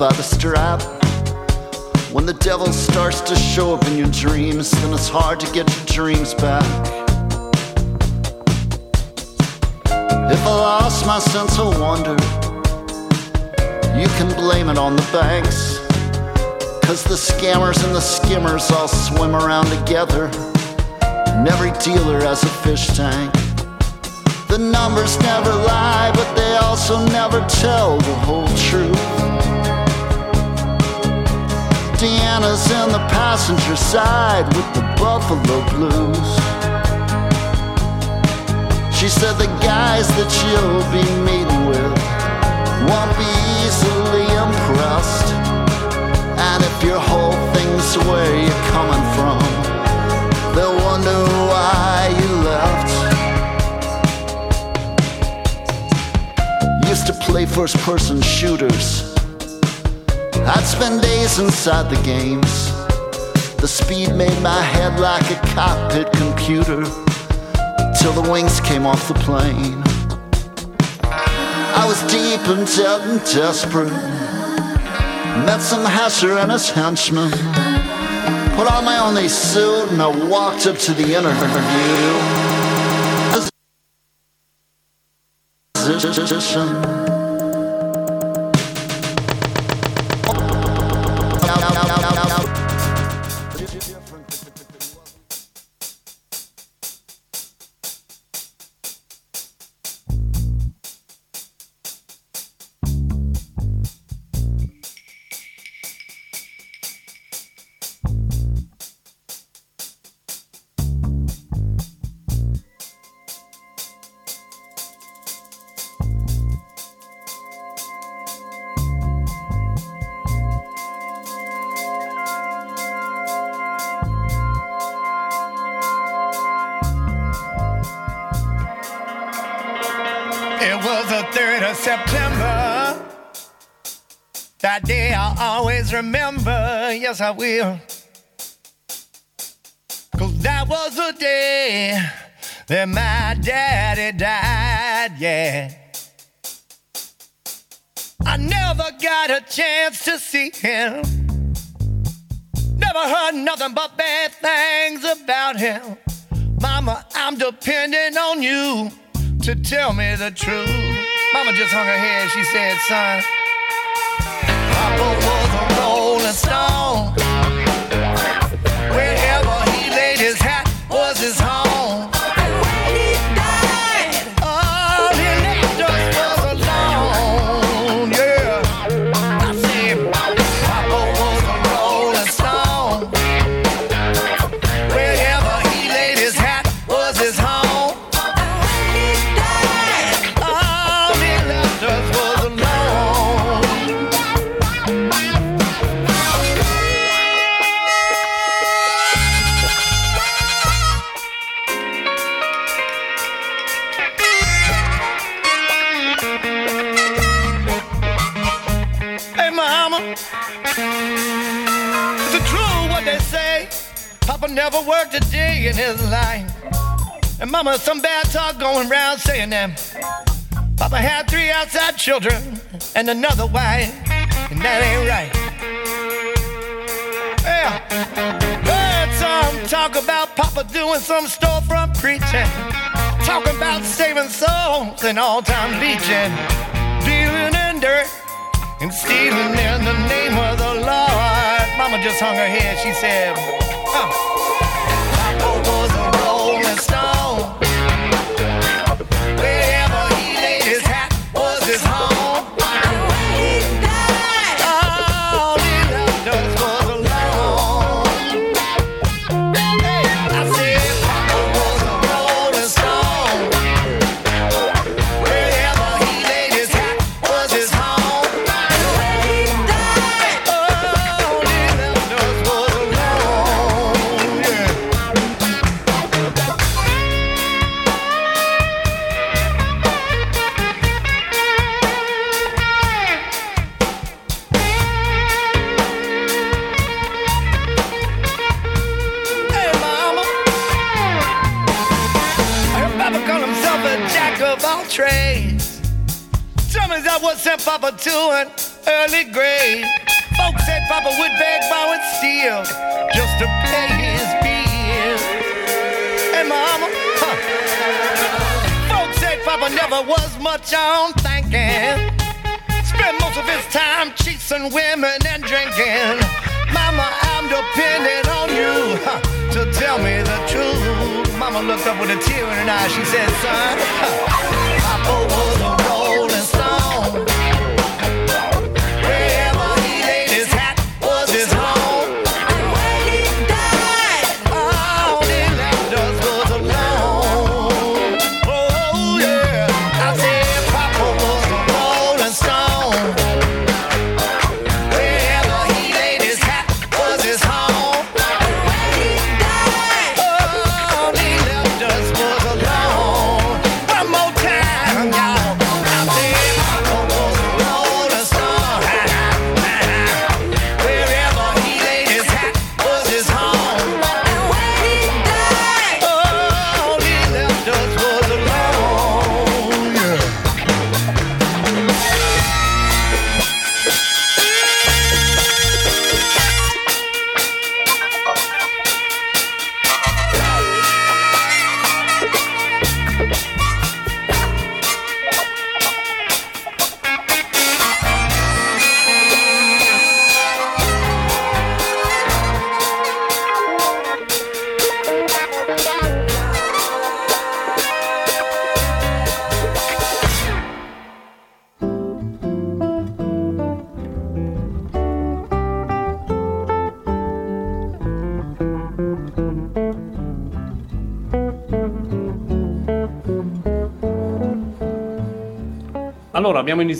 by the strap. When the devil starts to show up in your dreams, then it's hard to get your dreams back. If I lost my sense of wonder, you can blame it on the banks. Cause the scammers and the skimmers all swim around together. And every dealer has a fish tank. The numbers never lie, but they also never tell the whole truth. Deanna's in the passenger side with the Buffalo Blues. She said the guys that you'll be meeting with won't be easily impressed. And if your whole thing's where you're coming from, they'll wonder why you left. Used to play first person shooters. I'd spend days inside the games. The speed made my head like a cockpit computer till the wings came off the plane. I was deep and dead and desperate. Met some Hasher and his henchmen. Put on my only suit and I walked up to the interview. Remember. Yes, I will. Cause that was the day that my daddy died, yeah. I never got a chance to see him. Never heard nothing but bad things about him. Mama, I'm depending on you to tell me the truth. Mama just hung her head. She said, son, stone. Papa never worked a day in his life. And mama, some bad talk going around saying that Papa had three outside children and another wife, and that ain't right. Yeah, heard some talk about Papa doing some storefront preaching, talking about saving souls and all-time beaching, dealing in dirt and stealing in the name of the Lord. Mama just hung her head. She said, 啊 sent Papa to an early grave. Folks said Papa would beg, borrow, and steal just to pay his bills. And Mama, huh. Folks said Papa never was much on thinking. Spent most of his time chasing women and drinking. Mama, I'm dependent on you huh, to tell me the truth. Mama looked up with a tear in her eye. She said, son, huh, Papa was a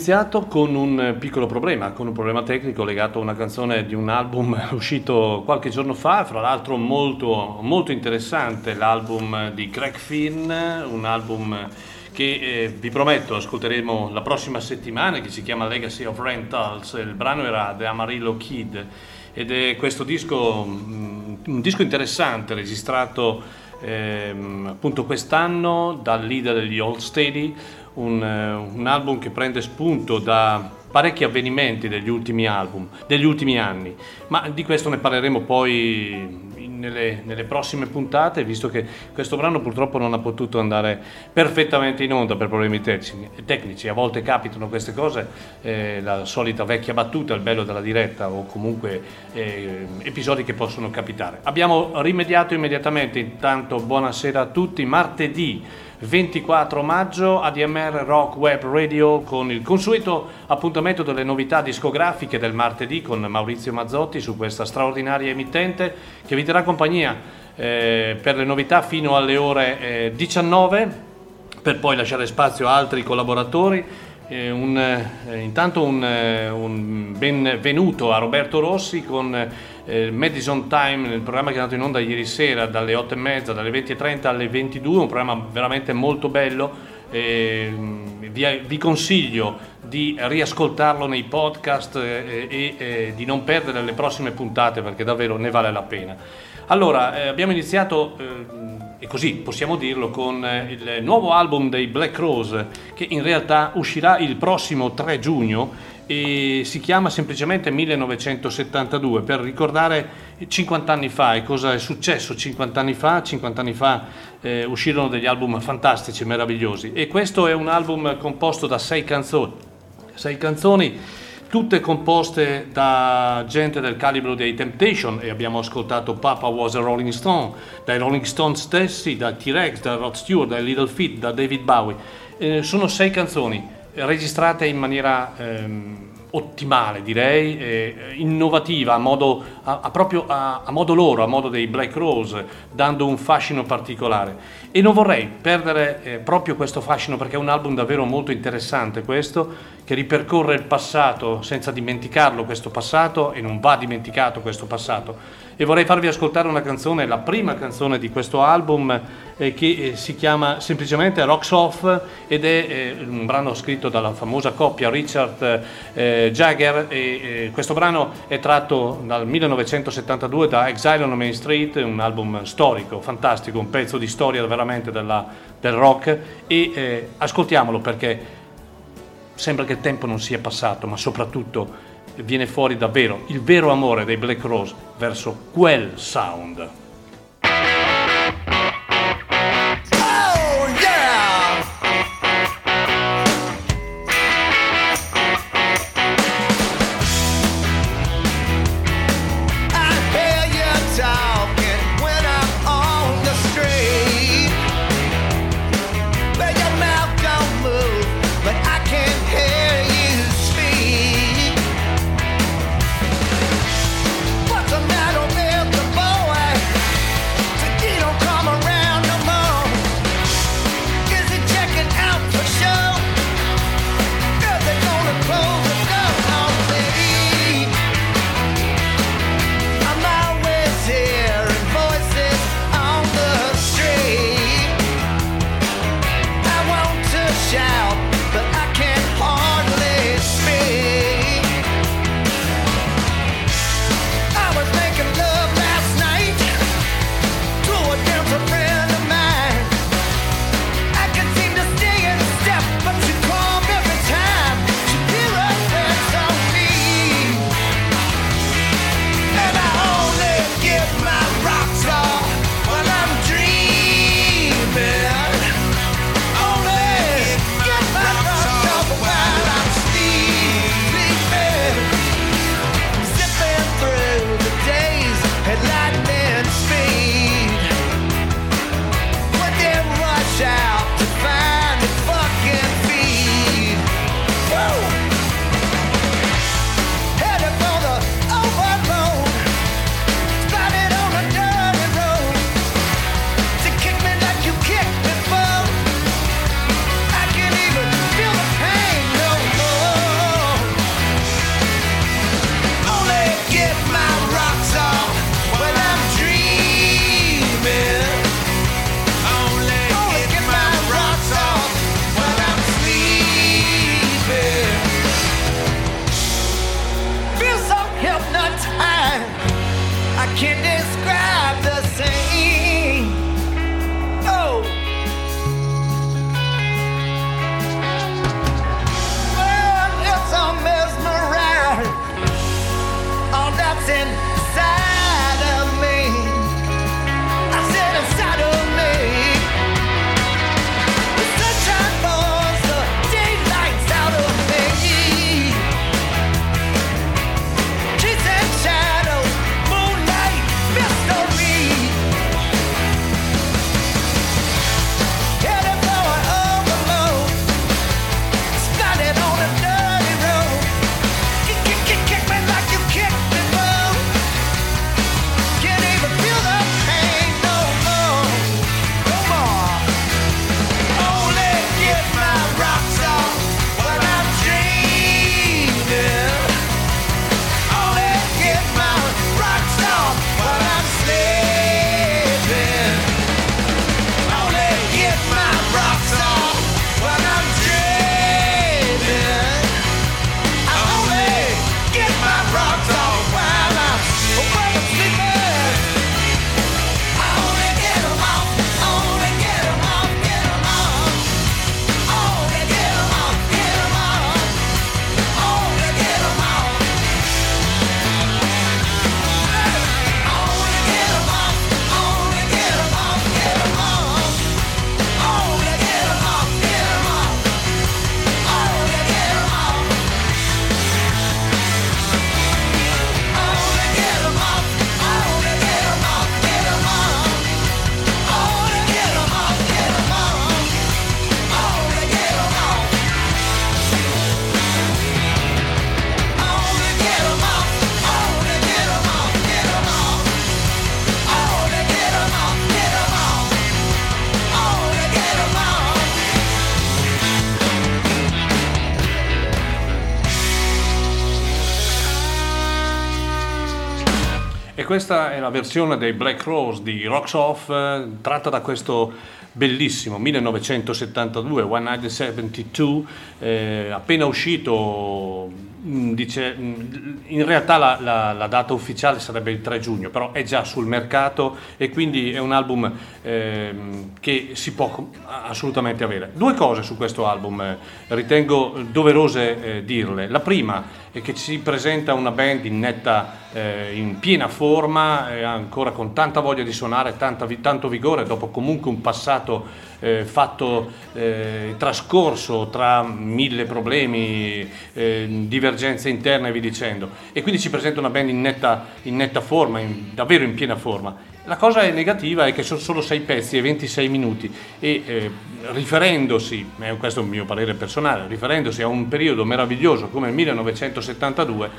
iniziato con un piccolo problema, con un problema tecnico legato a una canzone di un album uscito qualche giorno fa, fra l'altro molto, molto interessante, l'album di Greg Finn, un album che eh, vi prometto ascolteremo la prossima settimana, che si chiama Legacy of Rentals, il brano era The Amarillo Kid ed è questo disco, mm, un disco interessante registrato ehm, appunto quest'anno dal leader degli Old Steady, un, eh, un album che prende spunto da parecchi avvenimenti degli ultimi album, degli ultimi anni, ma di questo ne parleremo poi nelle, nelle, prossime puntate, visto che questo brano purtroppo non ha potuto andare perfettamente in onda per problemi tecnici. A volte capitano queste cose, eh, la solita vecchia battuta, il bello della diretta o comunque eh, episodi che possono capitare. Abbiamo rimediato immediatamente, intanto buonasera a tutti, martedì 24 maggio ADMR Rock Web Radio con il consueto appuntamento delle novità discografiche del martedì con Maurizio Mazzotti su questa straordinaria emittente che vi terrà compagnia eh, per le novità fino alle ore eh, 19 per poi lasciare spazio a altri collaboratori. Eh, un, eh, intanto un, eh, un benvenuto a Roberto Rossi con eh, Madison Time, il programma che è andato in onda ieri sera dalle 8 e mezza, dalle 20.30 alle 22, un programma veramente molto bello. Eh, vi, vi, consiglio di riascoltarlo nei podcast eh, e eh, di non perdere le prossime puntate perché davvero ne vale la pena. Allora, eh, abbiamo iniziato e così possiamo dirlo, con il nuovo album dei Black Rose che in realtà uscirà il prossimo 3 giugno e si chiama semplicemente 1972 per ricordare 50 anni fa e cosa è successo 50 anni fa. 50 anni fa eh, uscirono degli album fantastici, meravigliosi e questo è un album composto da sei canzoni. Sei canzoni tutte composte da gente del calibro dei Temptation e abbiamo ascoltato Papa Was a Rolling Stone, dai Rolling Stone stessi, da T-Rex, da Rod Stewart, da Little Feet, da David Bowie. Eh, sono sei canzoni registrate in maniera ehm, ottimale, direi, eh, innovativa, a modo, a, a proprio a, a, modo loro, a modo dei Black Rose, dando un fascino particolare. E non vorrei perdere eh, proprio questo fascino perché è un album davvero molto interessante questo, che ripercorre il passato senza dimenticarlo questo passato e non va dimenticato questo passato e vorrei farvi ascoltare una canzone, la prima canzone di questo album eh, che eh, si chiama semplicemente Rocks Off ed è eh, un brano scritto dalla famosa coppia Richard eh, Jagger e questo brano è tratto dal 1972 da Exile on Main Street, un album storico, fantastico, un pezzo di storia veramente della, del rock e ascoltiamolo perché sembra che il tempo non sia passato, ma soprattutto viene fuori davvero il vero amore dei Black Rose verso quel sound. Questa è la versione dei Black Rose di Rocks Off, eh, tratta da questo bellissimo 1972, 1972, eh, appena uscito, mm, dice, mm, in realtà la, la, la, data ufficiale sarebbe il 3 giugno, però è già sul mercato e quindi è un album eh, che si può assolutamente avere. Due cose su questo album eh, ritengo doverose eh, dirle. La prima è che ci presenta una band in netta, eh, in piena forma, ancora con tanta voglia di suonare, tanta, tanto vigore, dopo comunque un passato eh, fatto eh, trascorso tra mille problemi, eh, divergenze interne e via dicendo. E quindi ci presenta una band in netta, in netta forma, in, davvero in piena forma. La cosa negativa è che sono solo 6 pezzi e 26 minuti e eh, riferendosi, questo è un mio parere personale, riferendosi a un periodo meraviglioso come il 1972,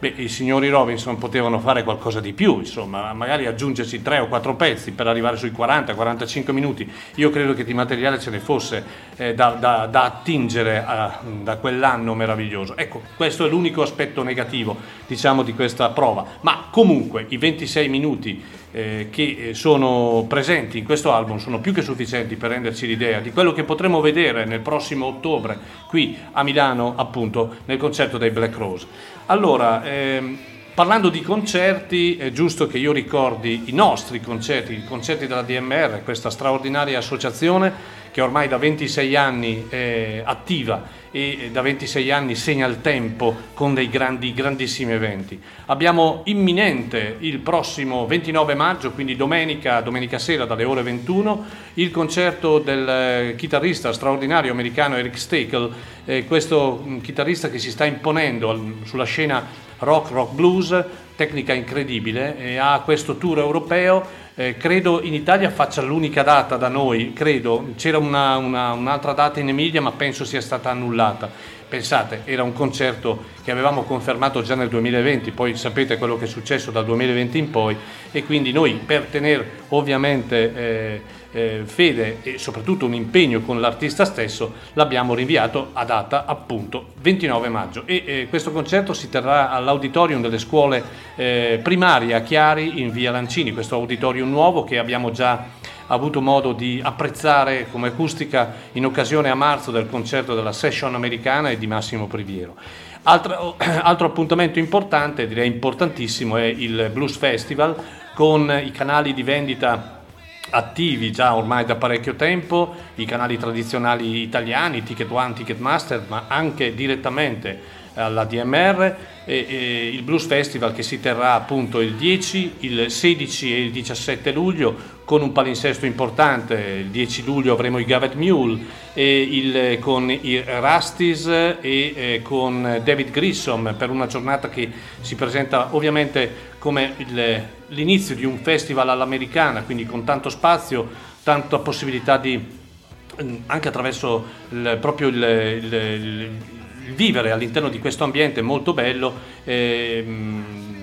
Beh, i signori Robinson potevano fare qualcosa di più, insomma, magari aggiungerci tre o quattro pezzi per arrivare sui 40-45 minuti. Io credo che di materiale ce ne fosse eh, da, da, da, attingere a, da quell'anno meraviglioso. Ecco, questo è l'unico aspetto negativo, diciamo, di questa prova. Ma comunque i 26 minuti eh, che sono presenti in questo album sono più che sufficienti per renderci l'idea di quello che potremo vedere nel prossimo ottobre qui a Milano, appunto, nel concerto dei Black Rose. Allora, ehm, parlando di concerti, è giusto che io ricordi i nostri concerti, i concerti della DMR, questa straordinaria associazione che ormai da 26 anni è attiva e da 26 anni segna il tempo con dei grandi, grandissimi eventi. Abbiamo imminente il prossimo 29 maggio, quindi domenica, domenica sera dalle ore 21, il concerto del chitarrista straordinario americano Eric Stakel, eh, questo mm, chitarrista che si sta imponendo sulla scena rock, rock blues, tecnica incredibile, e ha questo tour europeo eh, credo in Italia faccia l'unica data da noi, credo, c'era una, una, un'altra data in Emilia ma penso sia stata annullata. Pensate, era un concerto che avevamo confermato già nel 2020, poi sapete quello che è successo dal 2020 in poi e quindi noi per tenere ovviamente... Eh, eh, fede e soprattutto un impegno con l'artista stesso, l'abbiamo rinviato a data appunto 29 maggio. E eh, questo concerto si terrà all'auditorium delle scuole eh, primarie a Chiari in via Lancini, questo auditorium nuovo che abbiamo già avuto modo di apprezzare come acustica in occasione a marzo del concerto della session americana e di Massimo Priviero. Altro, altro appuntamento importante, direi importantissimo, è il Blues Festival con i canali di vendita attivi già ormai da parecchio tempo, i canali tradizionali italiani, Ticket One, Ticketmaster, ma anche direttamente alla DMR, e, e il Blues Festival che si terrà appunto il 10, il 16 e il 17 luglio con un palinsesto importante, il 10 luglio avremo i Gavet Mule il, con i Rusties e eh, con David Grissom per una giornata che si presenta ovviamente come il, l'inizio di un festival all'americana, quindi con tanto spazio, tanta possibilità di mm, anche attraverso il, proprio il, il, vivere all'interno di questo ambiente molto bello, eh,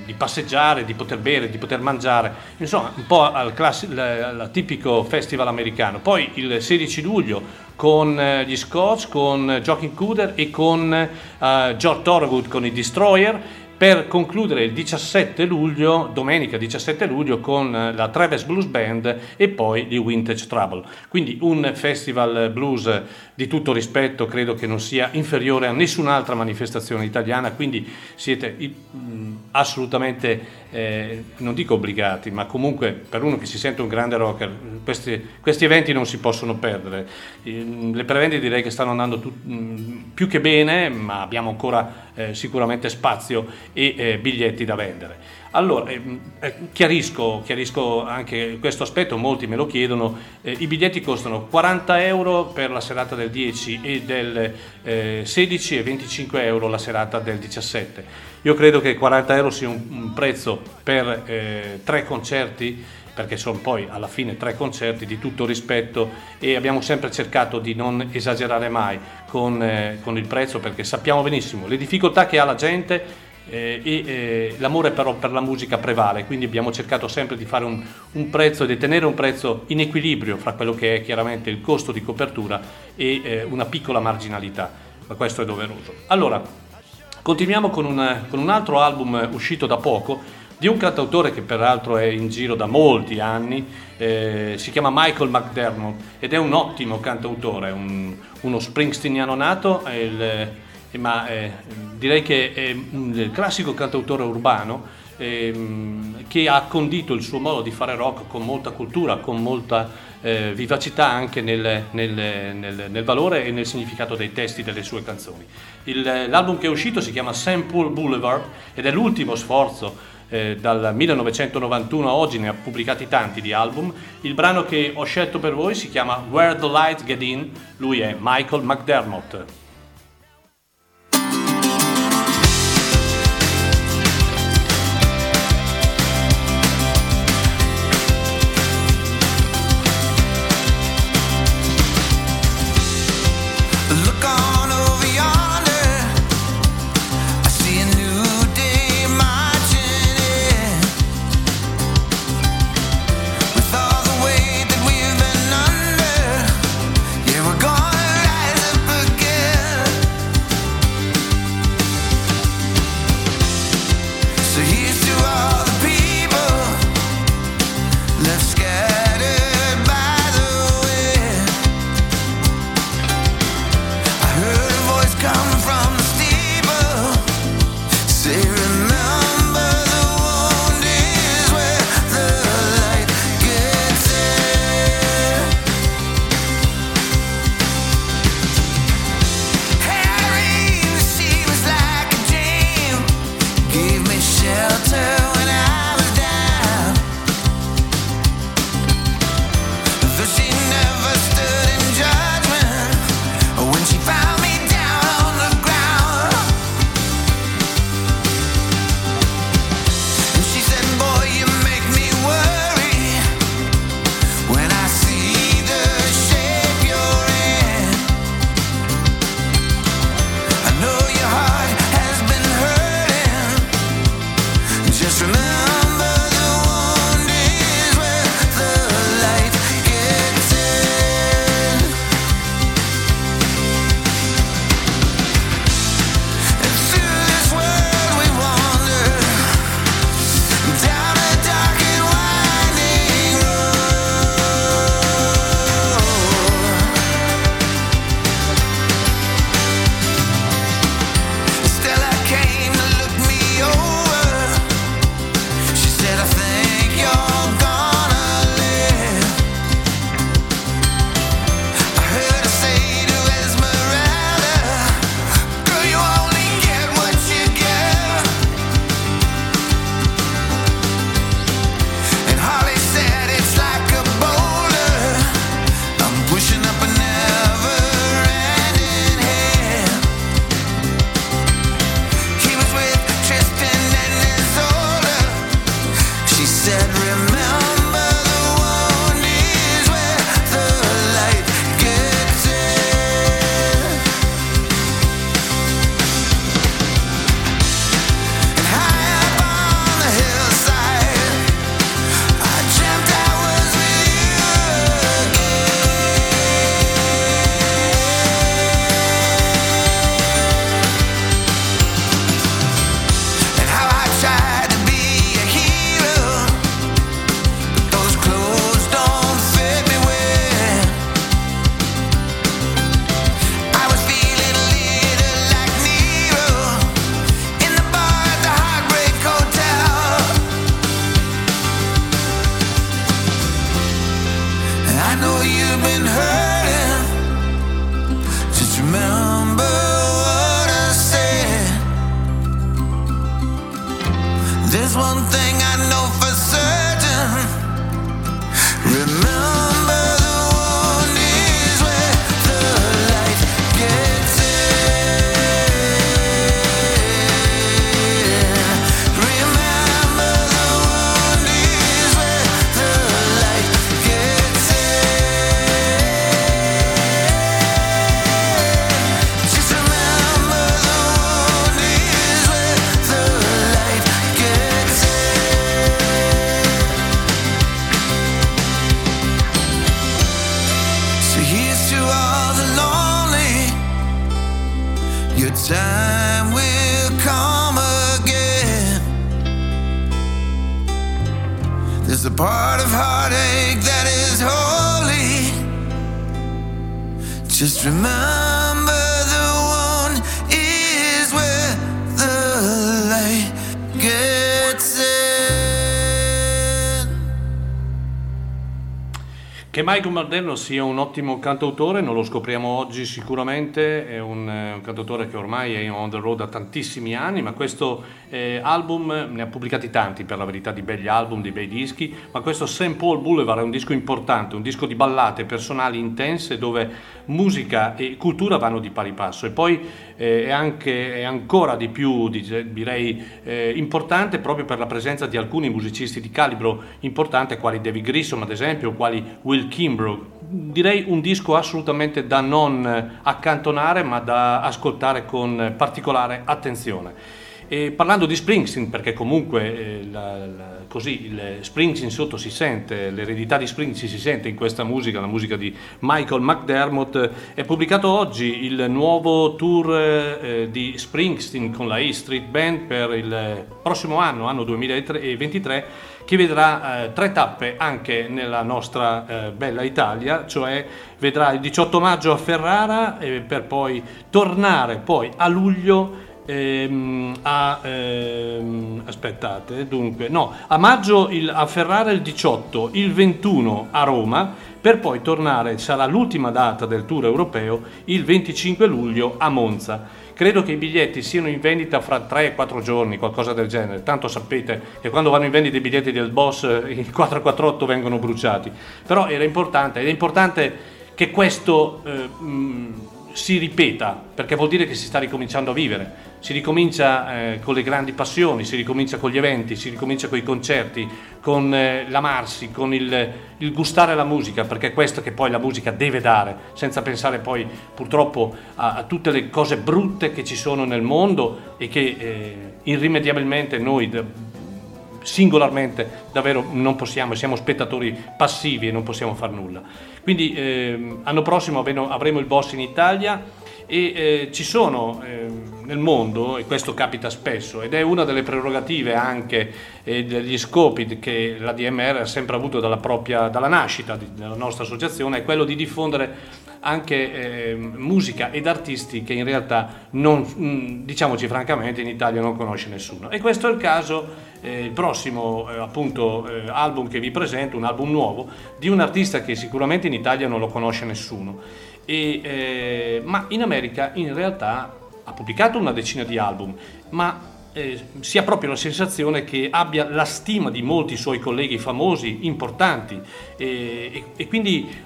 di passeggiare, di poter bere, di poter mangiare, insomma un po' al, classi- al tipico festival americano. Poi il 16 luglio con eh, gli Scotch, con Joaquin Cooder e con uh, George Thorogood con i Destroyer per concludere il 17 luglio, domenica 17 luglio, con la Travis Blues Band e poi gli Vintage Trouble. Quindi un festival blues di tutto rispetto, credo che non sia inferiore a nessun'altra manifestazione italiana, quindi siete mh, assolutamente, eh, non dico obbligati, ma comunque per uno che si sente un grande rocker, questi, questi eventi non si possono perdere. Le prevendite direi che stanno andando tu, mh, più che bene, ma abbiamo ancora eh, sicuramente spazio e eh, biglietti da vendere. Allora, ehm, eh, chiarisco, chiarisco, anche questo aspetto, molti me lo chiedono, eh, i biglietti costano 40 euro per la serata del 10 e del eh, 16 e 25 euro la serata del 17. Io credo che 40 euro sia un, un prezzo per eh, tre concerti perché sono poi alla fine tre concerti di tutto rispetto e abbiamo sempre cercato di non esagerare mai con, eh, con il prezzo perché sappiamo benissimo le difficoltà che ha la gente eh, e eh, l'amore però per la musica prevale, quindi abbiamo cercato sempre di fare un, un, prezzo di tenere un prezzo in equilibrio fra quello che è chiaramente il costo di copertura e eh, una piccola marginalità, ma questo è doveroso. Allora, continuiamo con un, con un altro album uscito da poco, di un cantautore che peraltro è in giro da molti anni, eh, si chiama Michael McDermott ed è un ottimo cantautore, un, uno springsteeniano nato, il, eh, ma eh, direi che è il classico cantautore urbano ehm, che ha condito il suo modo di fare rock con molta cultura, con molta eh, vivacità anche nel, nel, nel, nel, valore e nel significato dei testi delle sue canzoni. Il, l'album che è uscito si chiama Sample Boulevard ed è l'ultimo sforzo eh, dal 1991 a oggi, ne ha pubblicati tanti di album. Il brano che ho scelto per voi si chiama Where the Light Get In, lui è Michael McDermott. Michael Mardello sia un ottimo cantautore non lo scopriamo oggi sicuramente, è un, eh, un cantautore che ormai è on the road da tantissimi anni, ma questo eh, album ne ha pubblicati tanti per la verità di begli album, di bei dischi, ma questo St. Paul Boulevard è un disco importante, un disco di ballate personali intense dove musica e cultura vanno di pari passo e poi è, anche, è ancora di più direi eh, importante proprio per la presenza di alcuni musicisti di calibro importante quali David Grissom ad esempio, quali Will Kimbrough. Direi un disco assolutamente da non accantonare ma da ascoltare con particolare attenzione. E parlando di Springsteen, perché comunque eh, la, la, così il Springsteen sotto si sente, l'eredità di Springsteen si sente in questa musica, la musica di Michael McDermott, è pubblicato oggi il nuovo tour eh, di Springsteen con la E Street Band per il prossimo anno, anno 2023, che vedrà eh, tre tappe anche nella nostra eh, bella Italia, cioè vedrà il 18 maggio a Ferrara per poi tornare poi a luglio ehm, a, ehm, aspettate, dunque, no, a maggio il, a Ferrara il 18, il 21 a Roma, per poi tornare, sarà l'ultima data del tour europeo, il 25 luglio a Monza. Credo che i biglietti siano in vendita fra 3 e 4 giorni, qualcosa del genere. Tanto sapete che quando vanno in vendita i biglietti del boss, i 448 vengono bruciati. Però era importante, ed è importante che questo eh, mh, si ripeta, perché vuol dire che si sta ricominciando a vivere si ricomincia eh, con le grandi passioni, si ricomincia con gli eventi, si ricomincia con i concerti, con eh, l'amarsi, con il, il, gustare la musica, perché è questo che poi la musica deve dare, senza pensare poi purtroppo a, a tutte le cose brutte che ci sono nel mondo e che eh, irrimediabilmente noi singolarmente davvero non possiamo, siamo spettatori passivi e non possiamo fare nulla. Quindi eh, l'anno prossimo avremo il boss in Italia e eh, ci sono eh, nel mondo, e questo capita spesso, ed è una delle prerogative anche eh, degli scopi che la DMR ha sempre avuto dalla, propria, dalla nascita di, della nostra associazione, è quello di diffondere anche ehm, musica ed artisti che in realtà non, mm, diciamoci francamente, in Italia non conosce nessuno. E questo è il caso eh, il prossimo eh, appunto, eh, album che vi presento, un album nuovo, di un artista che sicuramente in Italia non lo conosce nessuno e, eh, ma in America in realtà ha pubblicato una decina di album, ma eh, si ha proprio la sensazione che abbia la stima di molti suoi colleghi famosi, importanti, e, e, e quindi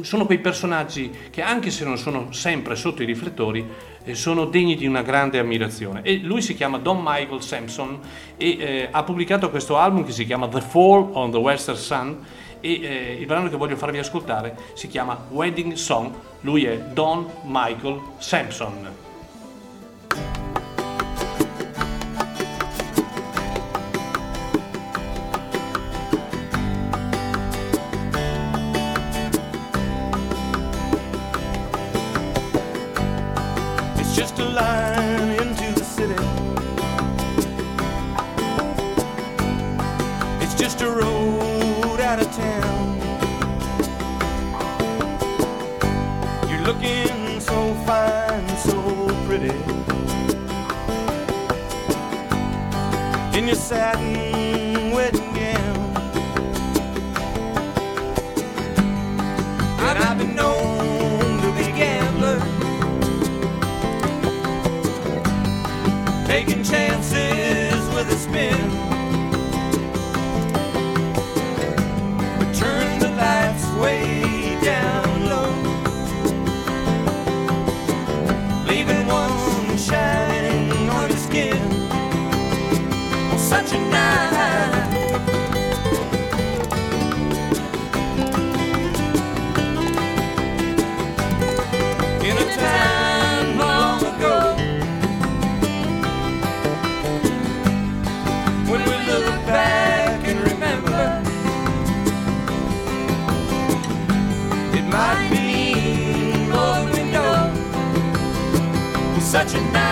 sono quei personaggi che anche se non sono sempre sotto i riflettori, eh, sono degni di una grande ammirazione. E lui si chiama Don Michael Sampson e eh, ha pubblicato questo album che si chiama The Fall on the Western Sun e eh, il brano che voglio farvi ascoltare si chiama Wedding Song, lui è Don Michael Sampson. touching.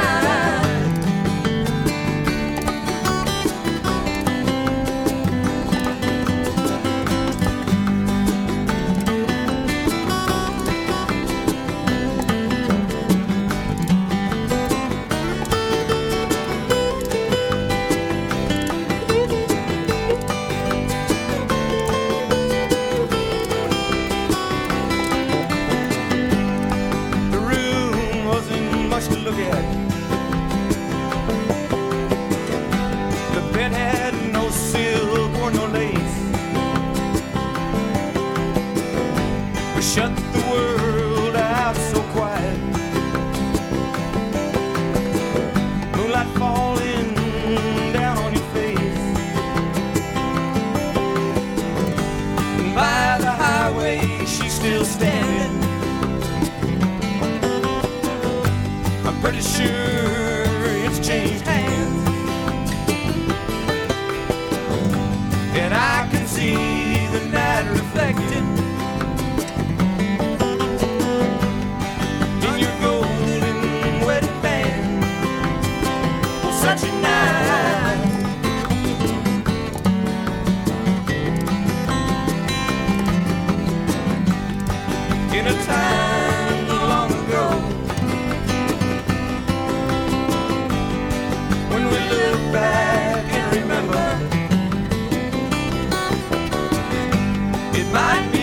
It might be.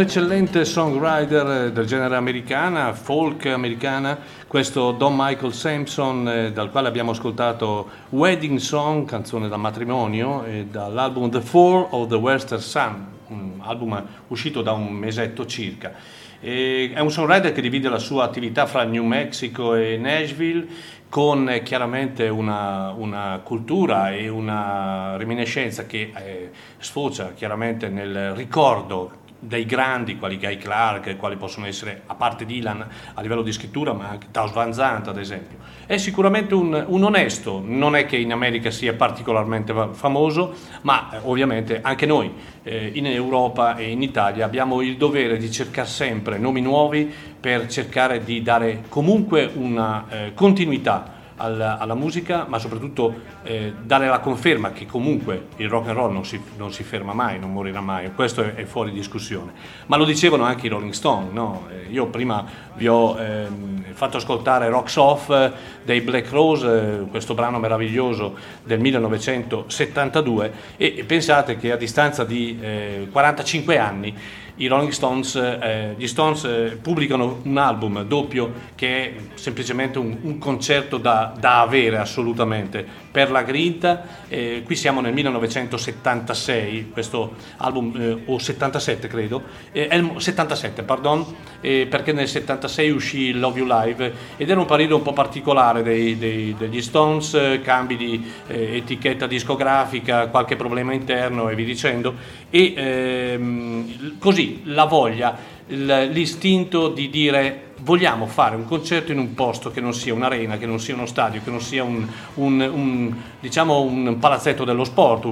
Eccellente songwriter del genere americana, folk americana, questo Don Michael Sampson, eh, dal quale abbiamo ascoltato Wedding Song, canzone da matrimonio, dall'album The Fall of the Western Sun, un album uscito da un mesetto circa. È un songwriter che divide la sua attività fra New Mexico e Nashville con eh, chiaramente una, una, cultura e una reminiscenza che eh, sfocia chiaramente nel ricordo dei grandi, quali Guy Clark, quali possono essere, a parte Dylan a livello di scrittura, ma anche Taus Van Zandt ad esempio. È sicuramente un, un, onesto, non è che in America sia particolarmente famoso, ma eh, ovviamente anche noi eh, in Europa e in Italia abbiamo il dovere di cercare sempre nomi nuovi per cercare di dare comunque una eh, continuità alla, alla musica, ma soprattutto eh, dare la conferma che comunque il rock and roll non si, non si ferma mai, non morirà mai, questo è, è, fuori discussione. Ma lo dicevano anche i Rolling Stone, no? eh, io prima vi ho ehm, fatto ascoltare Rocks Off eh, dei Black Rose, eh, questo brano meraviglioso del 1972 e pensate che a distanza di 45 eh, anni i Rolling Stones, eh, gli Stones eh, pubblicano un album doppio che è semplicemente un, un concerto da, da, avere assolutamente per la grinta. Eh, qui siamo nel 1976, questo album, eh, o 77 credo, eh, 77 pardon, eh, perché nel 76 uscì Love You Live ed era un periodo un po' particolare dei, dei, degli Stones, cambi di etichetta discografica, qualche problema interno e via dicendo. E ehm, così la voglia, l'istinto di dire vogliamo fare un concerto in un posto che non sia un'arena, che non sia uno stadio, che non sia un, un, un, diciamo un palazzetto dello sport,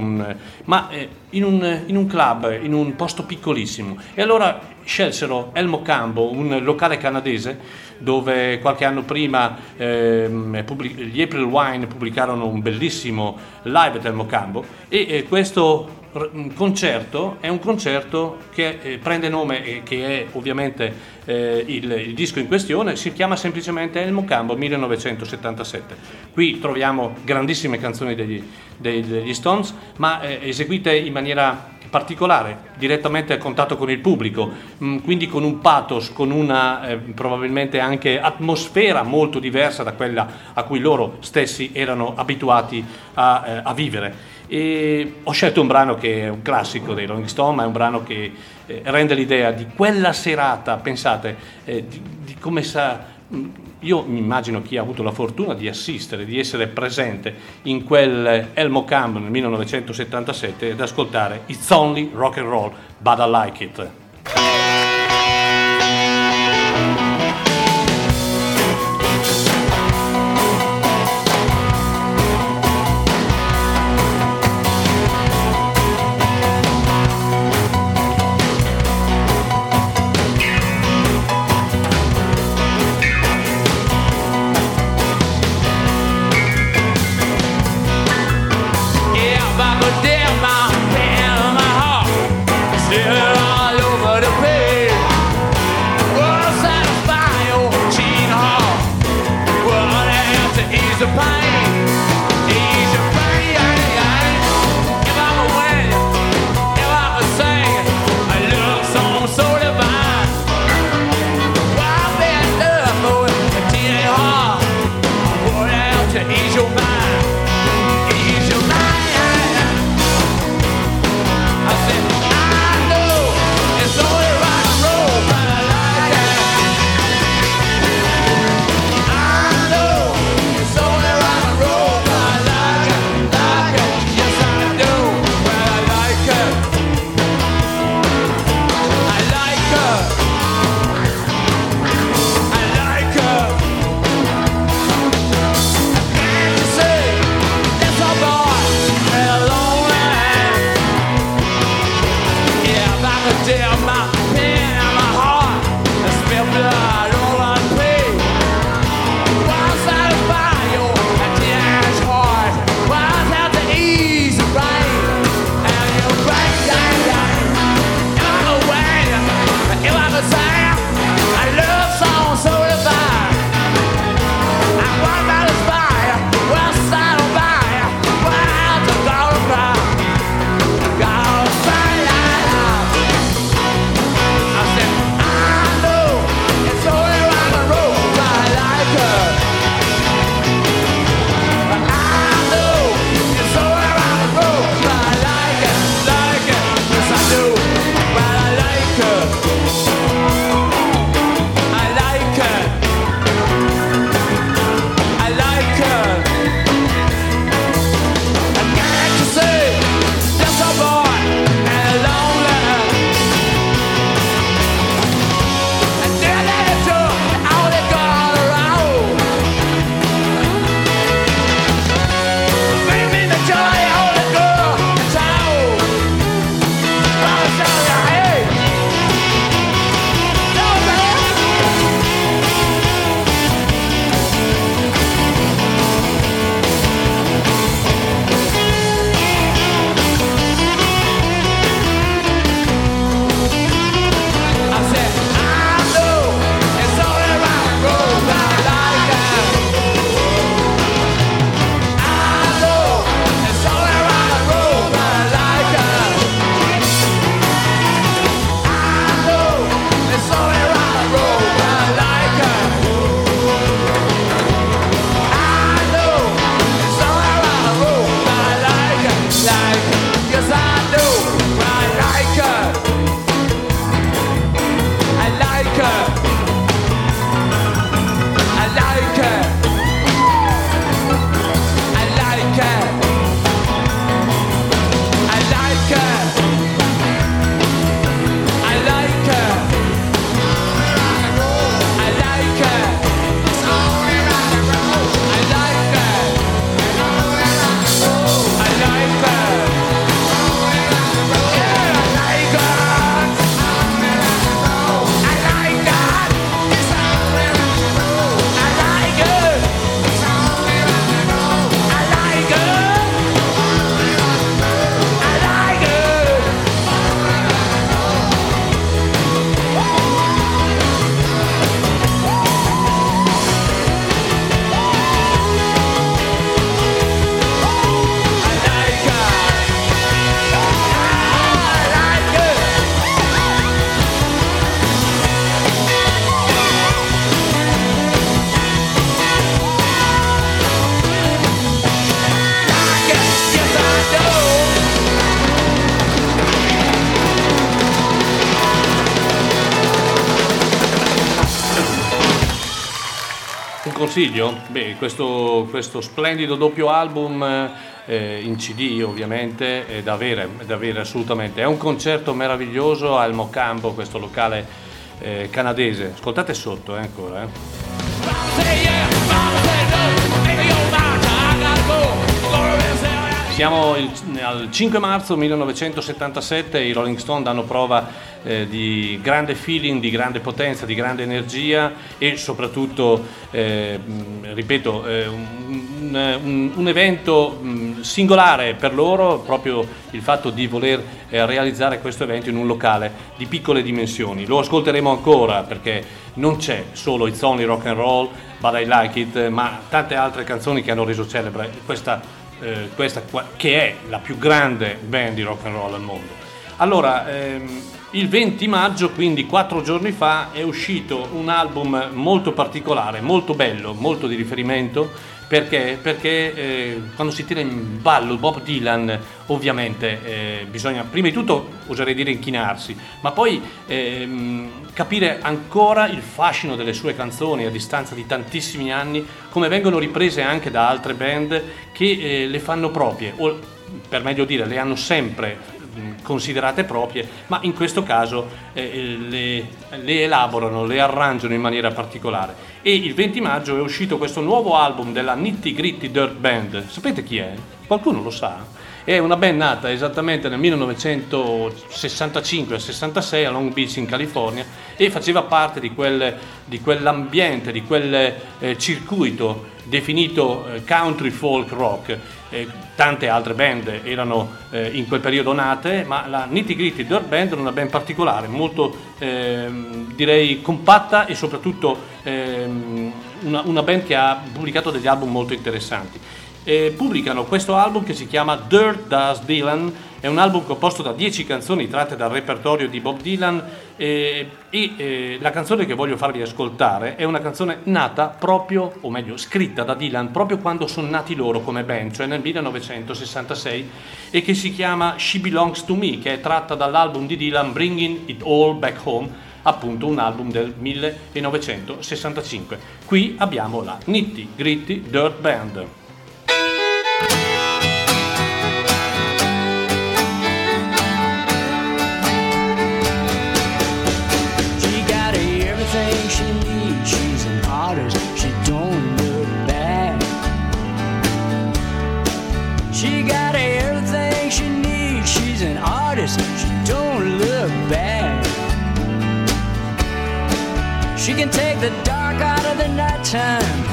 ma eh, in, un, in un club, in un posto piccolissimo. E allora scelsero Elmo Cambo, un locale canadese, dove qualche anno prima ehm, pubblic- gli April Wine pubblicarono un bellissimo live del Mocambo e eh, questo concerto è un concerto che eh, prende nome e che è ovviamente eh, il, il, disco in questione, si chiama semplicemente El Mocambo 1977. Qui troviamo grandissime canzoni degli, degli Stones, ma eh, eseguite in maniera particolare, direttamente a contatto con il pubblico, mh, mm, quindi con un pathos, con una eh, probabilmente anche atmosfera molto diversa da quella a cui loro stessi erano abituati a, eh, a vivere. E ho scelto un brano che è un classico dei Rolling Stone, ma è un brano che eh, rende l'idea di quella serata, pensate, eh, di, di, come sa... Mm, io mi immagino chi ha avuto la fortuna di assistere, di essere presente in quel Elmo Camp nel 1977 ed ascoltare It's Only Rock and Roll, but I Like It. Consiglio? Beh, questo, questo splendido doppio album eh, in CD ovviamente è da, avere, è da avere assolutamente. È un concerto meraviglioso al Mocambo, questo locale eh, canadese. Ascoltate sotto eh, ancora. Eh. Siamo il, al 5 marzo 1977, i Rolling Stone danno prova eh, di grande feeling, di grande potenza, di grande energia e soprattutto, eh, ripeto, eh, un, un, un, evento singolare per loro, proprio il fatto di voler eh, realizzare questo evento in un locale di piccole dimensioni. Lo ascolteremo ancora perché non c'è solo It's Only Rock and Roll, But I Like It, ma tante altre canzoni che hanno reso celebre questa eh, questa che è la più grande band di rock and roll al mondo. Allora, ehm, il 20 maggio, quindi quattro giorni fa, è uscito un album molto particolare, molto bello, molto di riferimento perché? Perché eh, quando si tira in ballo Bob Dylan ovviamente eh, bisogna prima di tutto oserei dire inchinarsi, ma poi ehm, capire ancora il fascino delle sue canzoni a distanza di tantissimi anni, come vengono riprese anche da altre band che eh, le fanno proprie, o per meglio dire le hanno sempre considerate proprie, ma in questo caso eh, le, le, elaborano, le arrangiano in maniera particolare. E il 20 maggio è uscito questo nuovo album della Nitty Gritty Dirt Band. Sapete chi è? Qualcuno lo sa? È una band nata esattamente nel 1965-66 a Long Beach in California e faceva parte di, quel, di quell'ambiente, di quel eh, circuito definito eh, country folk rock. Tante altre band erano eh, in quel periodo nate, ma la Nitty Gritty Dirt Band era una band particolare, molto ehm, direi compatta e soprattutto ehm, una, una band che ha pubblicato degli album molto interessanti. Eh, pubblicano questo album che si chiama Dirt Does Dylan, è un album composto da 10 canzoni tratte dal repertorio di Bob Dylan eh, e eh, la canzone che voglio farvi ascoltare è una canzone nata proprio, o meglio scritta da Dylan proprio quando sono nati loro come band, cioè nel 1966 e che si chiama She Belongs to Me, che è tratta dall'album di Dylan Bringing It All Back Home appunto un album del 1965. Qui abbiamo la Nitty Gritty Dirt Band. She got everything she needs. She's an artist. She don't look back. She can take the dark out of the nighttime,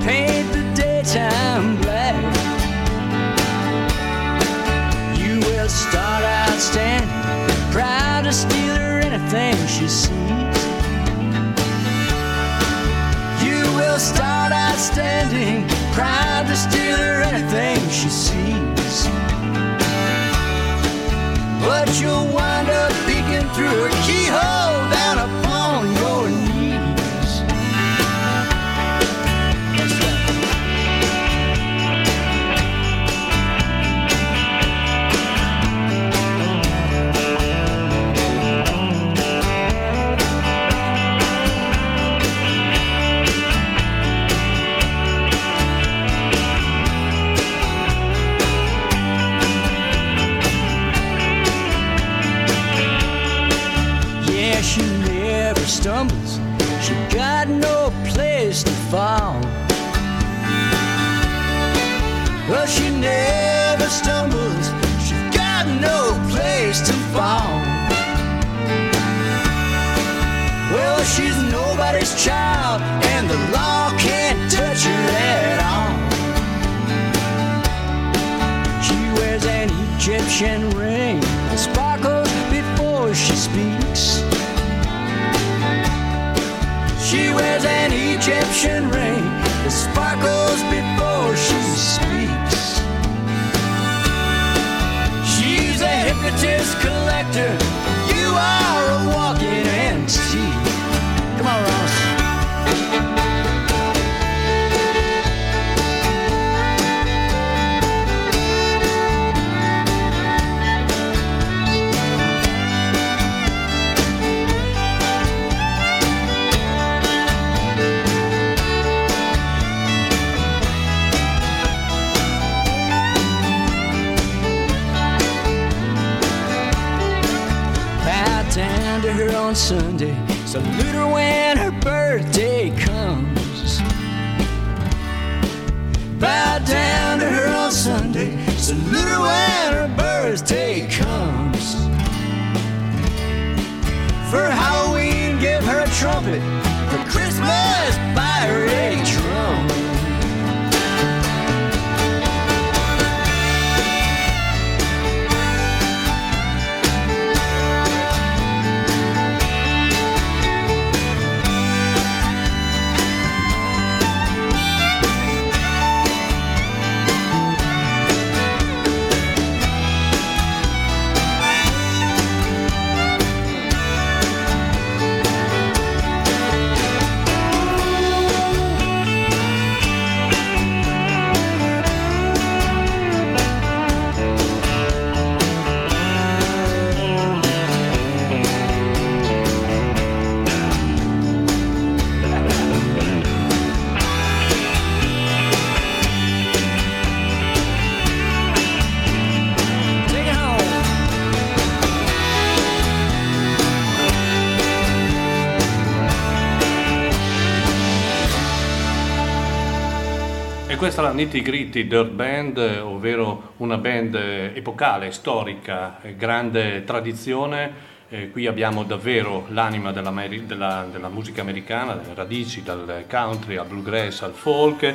paint the daytime black. You will start out standing, proud to steal her anything she sees. You will start out standing, proud to steal her anything she sees. But you'll wind up peeking through a keyhole down upon stumbles, she got no place to fall. Well, she never stumbles, she got no place to fall. Well, she's nobody's child, and the law can't touch her at all. She wears an Egyptian ring that sparkles before she speaks. She wears an Egyptian ring that sparkles before she speaks. She's a hypnotist collector. Questa è la Nitty Gritty Dirt Band, ovvero una band epocale, storica, eh, grande tradizione. Eh, qui abbiamo davvero l'anima della, della- della musica americana, delle radici, dal country al bluegrass al folk.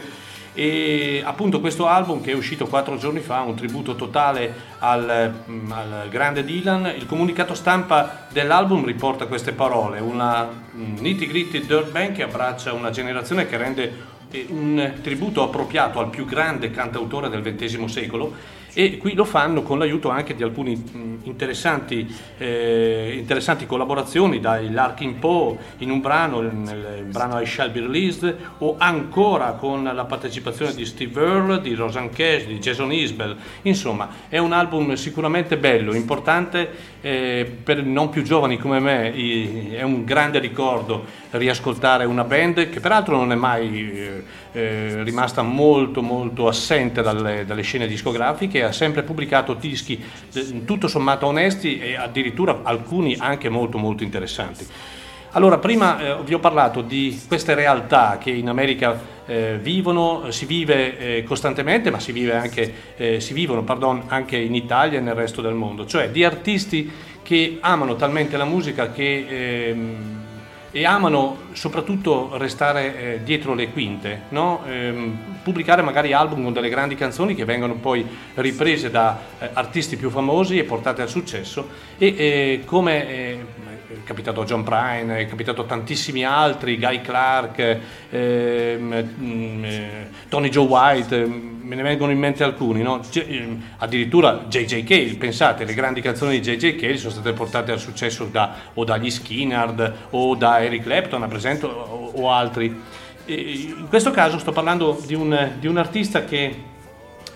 E appunto questo album che è uscito quattro giorni fa, un tributo totale al, mm, al grande Dylan, il comunicato stampa dell'album riporta queste parole, una mm, nitty gritty dirt band che abbraccia una generazione che rende un tributo appropriato al più grande cantautore del XX secolo. E qui lo fanno con l'aiuto anche di alcuni mh, interessanti, eh, interessanti collaborazioni dai Larkin Poe in un brano, nel brano I Shall Be Released o ancora con la partecipazione di Steve Earle, di Rosanne Cash, di Jason Isbell, insomma è un album sicuramente bello, importante eh, per non più giovani come me, è un grande ricordo riascoltare una band che peraltro non è mai eh, eh, rimasta molto molto assente dalle, dalle scene discografiche, ha sempre pubblicato dischi eh, tutto sommato onesti e addirittura alcuni anche molto molto interessanti. Allora, prima eh, vi ho parlato di queste realtà che in America eh, vivono, si vive eh, costantemente, ma si, vive anche, eh, si vivono pardon, anche in Italia e nel resto del mondo, cioè di artisti che amano talmente la musica che, ehm, e amano soprattutto restare eh, dietro le quinte, no? Ehm, pubblicare magari album con delle grandi canzoni che vengono poi riprese da eh, artisti più famosi e portate al successo e come è capitato a John Prine, è capitato a tantissimi altri, Guy Clark, ehm, mm, eh, Tony Joe White, eh, me ne vengono in mente alcuni, no? Ehm, addirittura J.J. Cale, pensate, le grandi canzoni di J.J. Cale sono state portate al successo da, o dagli Skinnard o da Eric Clapton, a presente, o, o altri. E in questo caso sto parlando di un, di un artista che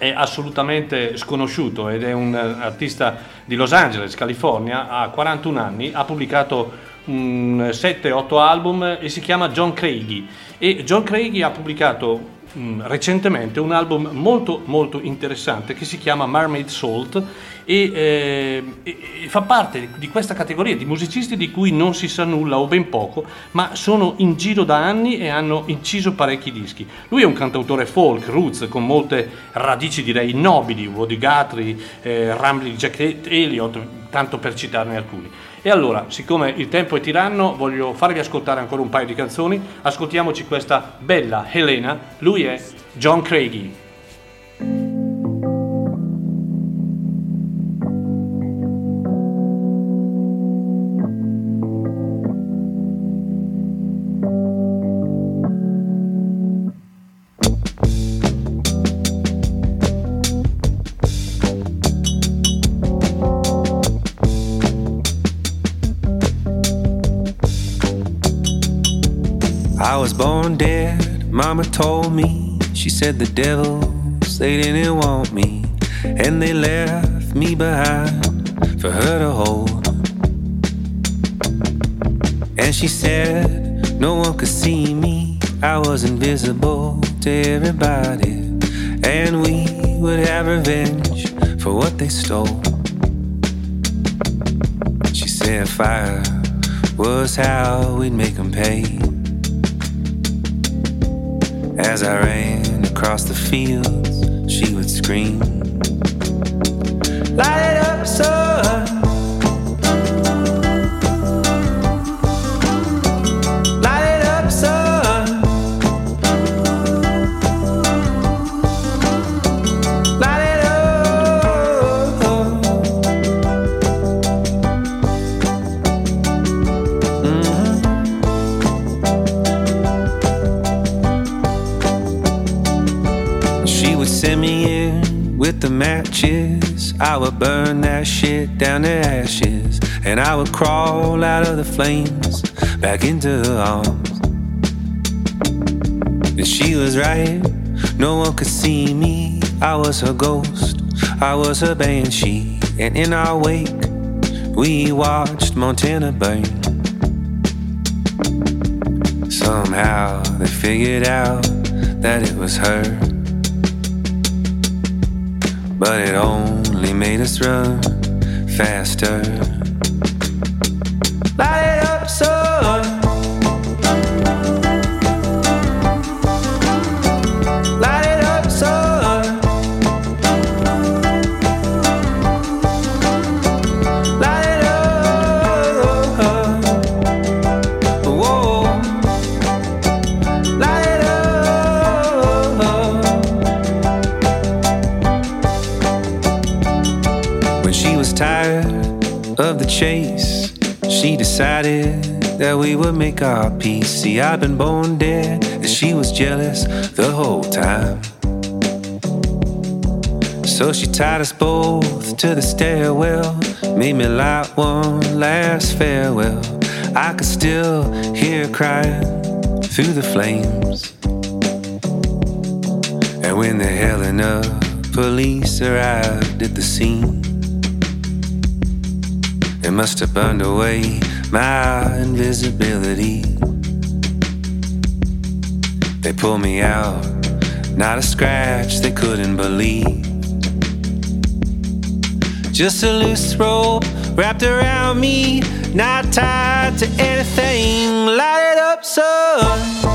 è assolutamente sconosciuto ed è un artista di Los Angeles, California, ha 41 anni, ha pubblicato 7-8 album e si chiama John Craigie. E John Craigie ha pubblicato mh, recentemente un album molto molto interessante che si chiama Mermaid Salt e, eh, e- fa parte di questa categoria di musicisti di cui non si sa nulla o ben poco, ma sono in giro da anni e hanno inciso parecchi dischi. Lui è un cantautore folk, roots, con molte radici direi nobili, Woody Guthrie, eh, Ramblin' Jack Elliott, tanto per citarne alcuni. E allora, siccome il tempo è tiranno, voglio farvi ascoltare ancora un paio di canzoni. Ascoltiamoci questa bella Helena. Lui è John Craigie. Said the devils, they didn't want me. And they left me behind for her to hold. And she said, no one could see me. I was invisible to everybody. And we would have revenge for what they stole. She said, fire was how we'd make them pay. As I ran across the fields, she would scream, Light it up, son. The matches. I would burn that shit down to ashes. And I would crawl out of the flames back into her arms. And she was right, no one could see me. I was her ghost, I was her banshee. And in our wake, we watched Montana burn. Somehow they figured out that it was her. But it only made us run faster. Chase, she decided that we would make our peace. See, I've been born dead, and she was jealous the whole time. So she tied us both to the stairwell, made me light one last farewell. I could still hear her crying through the flames. And when the Helena police arrived at the scene, they must have burned away my invisibility. They pulled me out, not a scratch they couldn't believe. Just a loose rope wrapped around me, not tied to anything. Light it up, son.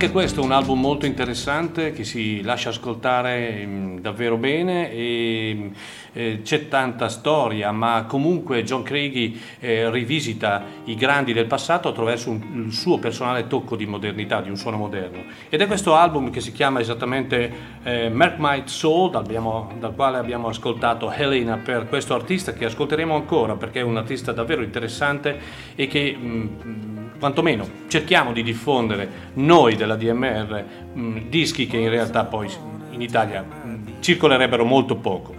Anche questo è un album molto interessante che si lascia ascoltare mm, davvero bene e mm, eh, c'è tanta storia, ma comunque John Craigie eh, rivisita i grandi del passato attraverso un- il suo personale tocco di modernità, di un suono moderno. Ed è questo album che si chiama esattamente eh, Mark My Soul, dal, abbiamo- dal quale abbiamo ascoltato Helena per questo artista che ascolteremo ancora perché è un artista davvero interessante e che mm, quantomeno cerchiamo di diffondere noi della DMR mh, dischi che in realtà poi in Italia mh, circolerebbero molto poco.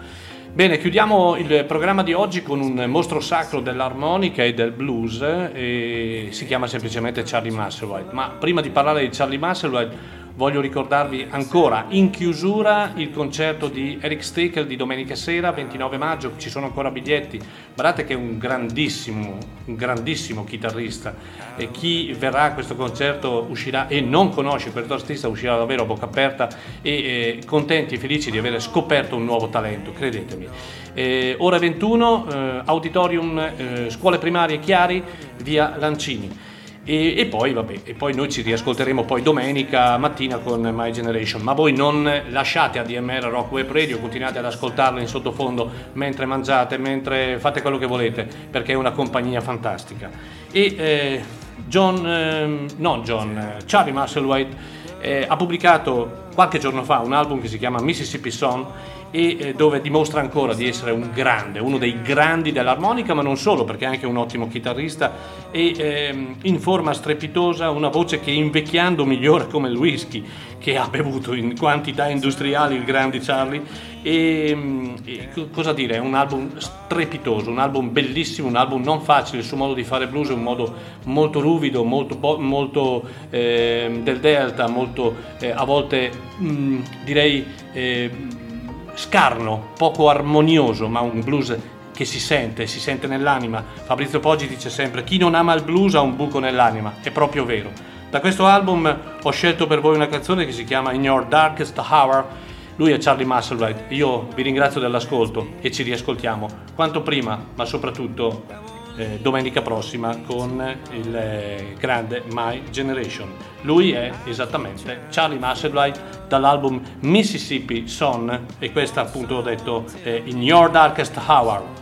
Bene, chiudiamo il programma di oggi con un mostro sacro dell'armonica e del blues e si chiama semplicemente Charlie Musselwhite. Ma prima di parlare di Charlie Musselwhite voglio ricordarvi ancora in chiusura il concerto di Eric Stickel di domenica sera, 29 maggio, ci sono ancora biglietti. Guardate che è un grandissimo, un grandissimo chitarrista e chi verrà a questo concerto uscirà e non conosce questo artista uscirà davvero a bocca aperta e eh, contenti e felici di aver scoperto un nuovo talento, credetemi. Eh, ora 21, eh, auditorium, eh, scuole primarie Chiari, via Lancini. E, e, poi, vabbè, e poi noi ci riascolteremo poi domenica mattina con My Generation. Ma voi non lasciate ADMR Rock Web Radio, continuate ad ascoltarlo in sottofondo mentre mangiate, mentre fate quello che volete, perché è una compagnia fantastica. E eh, John, eh, non John, eh, Charlie Marshall White eh, ha pubblicato qualche giorno fa un album che si chiama Mississippi Song e eh, dove dimostra ancora di essere un grande, uno dei grandi dell'armonica, ma non solo, perché è anche un ottimo chitarrista e ehm, in forma strepitosa, una voce che invecchiando migliora come il whisky che ha bevuto in quantità industriali il grande Charlie. E, ehm, e, cosa dire, è un album strepitoso, un album bellissimo, un album non facile, il suo modo di fare blues è un modo molto ruvido, molto, molto eh, del delta, molto eh, a volte mh, direi eh, scarno, poco armonioso, ma un blues che si sente, si sente nell'anima. Fabrizio Poggi dice sempre chi non ama il blues ha un buco nell'anima, è proprio vero. Da questo album ho scelto per voi una canzone che si chiama In Your Darkest Hour. Lui è Charlie Musselwhite. Io vi ringrazio dell'ascolto e ci riascoltiamo quanto prima, ma soprattutto eh, domenica prossima con il eh, grande My Generation. Lui è esattamente Charlie Musselwhite dall'album Mississippi Son e questa appunto ho detto eh, In Your Darkest Hour.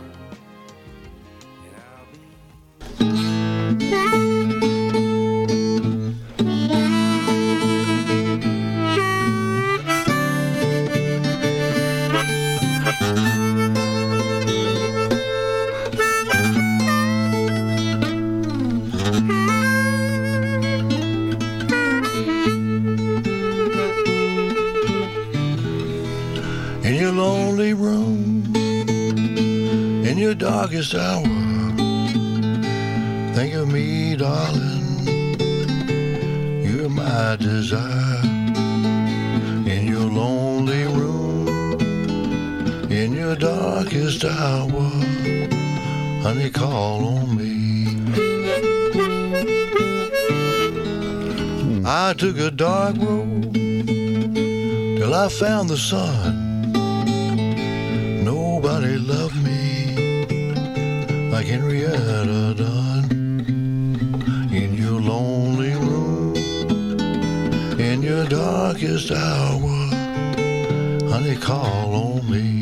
Darkest hour. Think of me, darling. You're my desire. In your lonely room, in your darkest hour, honey, call on me. I took a dark road till I found the sun. Like Henrietta done in your lonely room, in your darkest hour. Honey, call on me.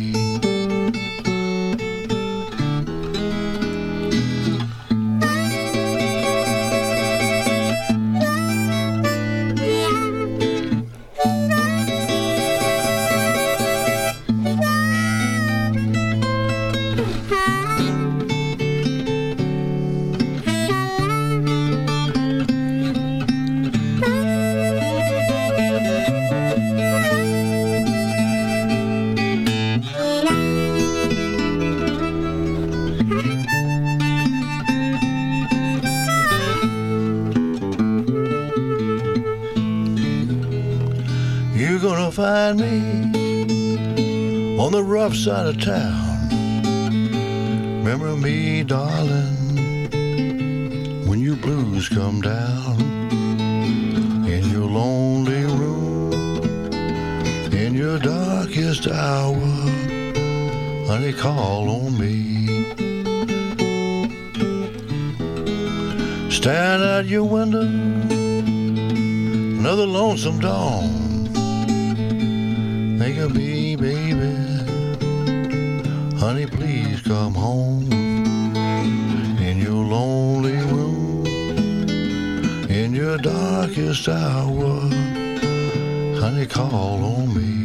Side of town. Remember me, darling, when your blues come down in your lonely room, in your darkest hour, honey, call on me. Stand at your window, another lonesome dawn. Honey, please come home in your lonely room, in your darkest hour. Honey, call on me.